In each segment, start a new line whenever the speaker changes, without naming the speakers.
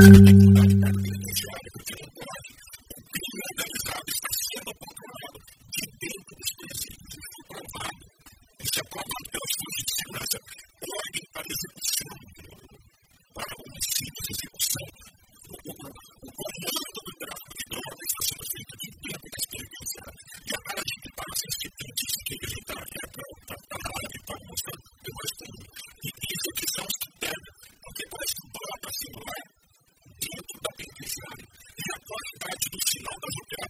Música looked at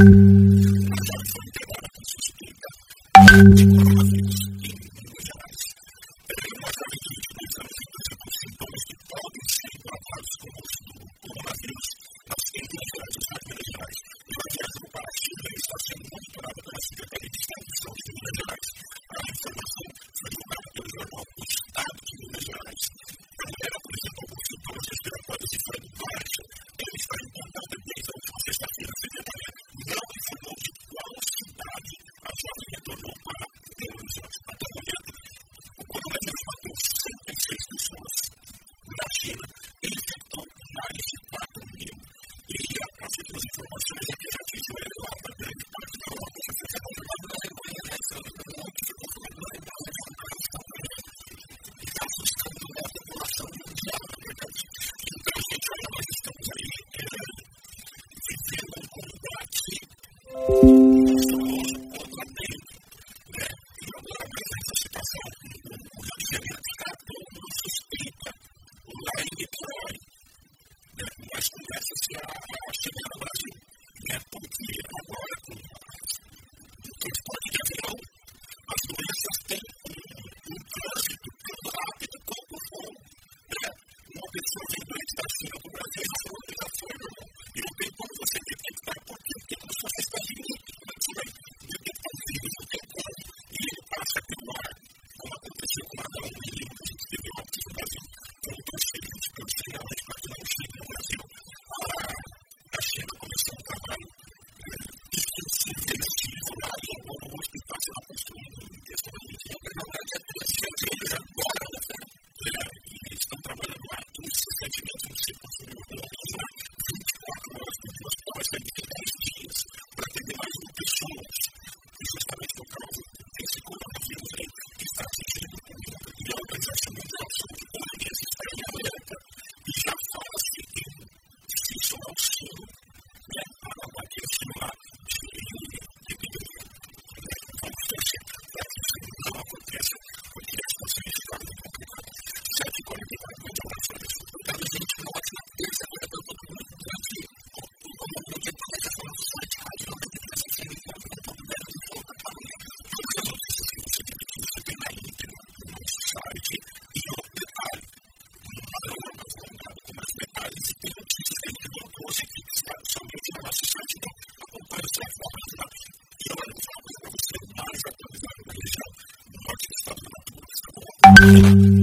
Thank you.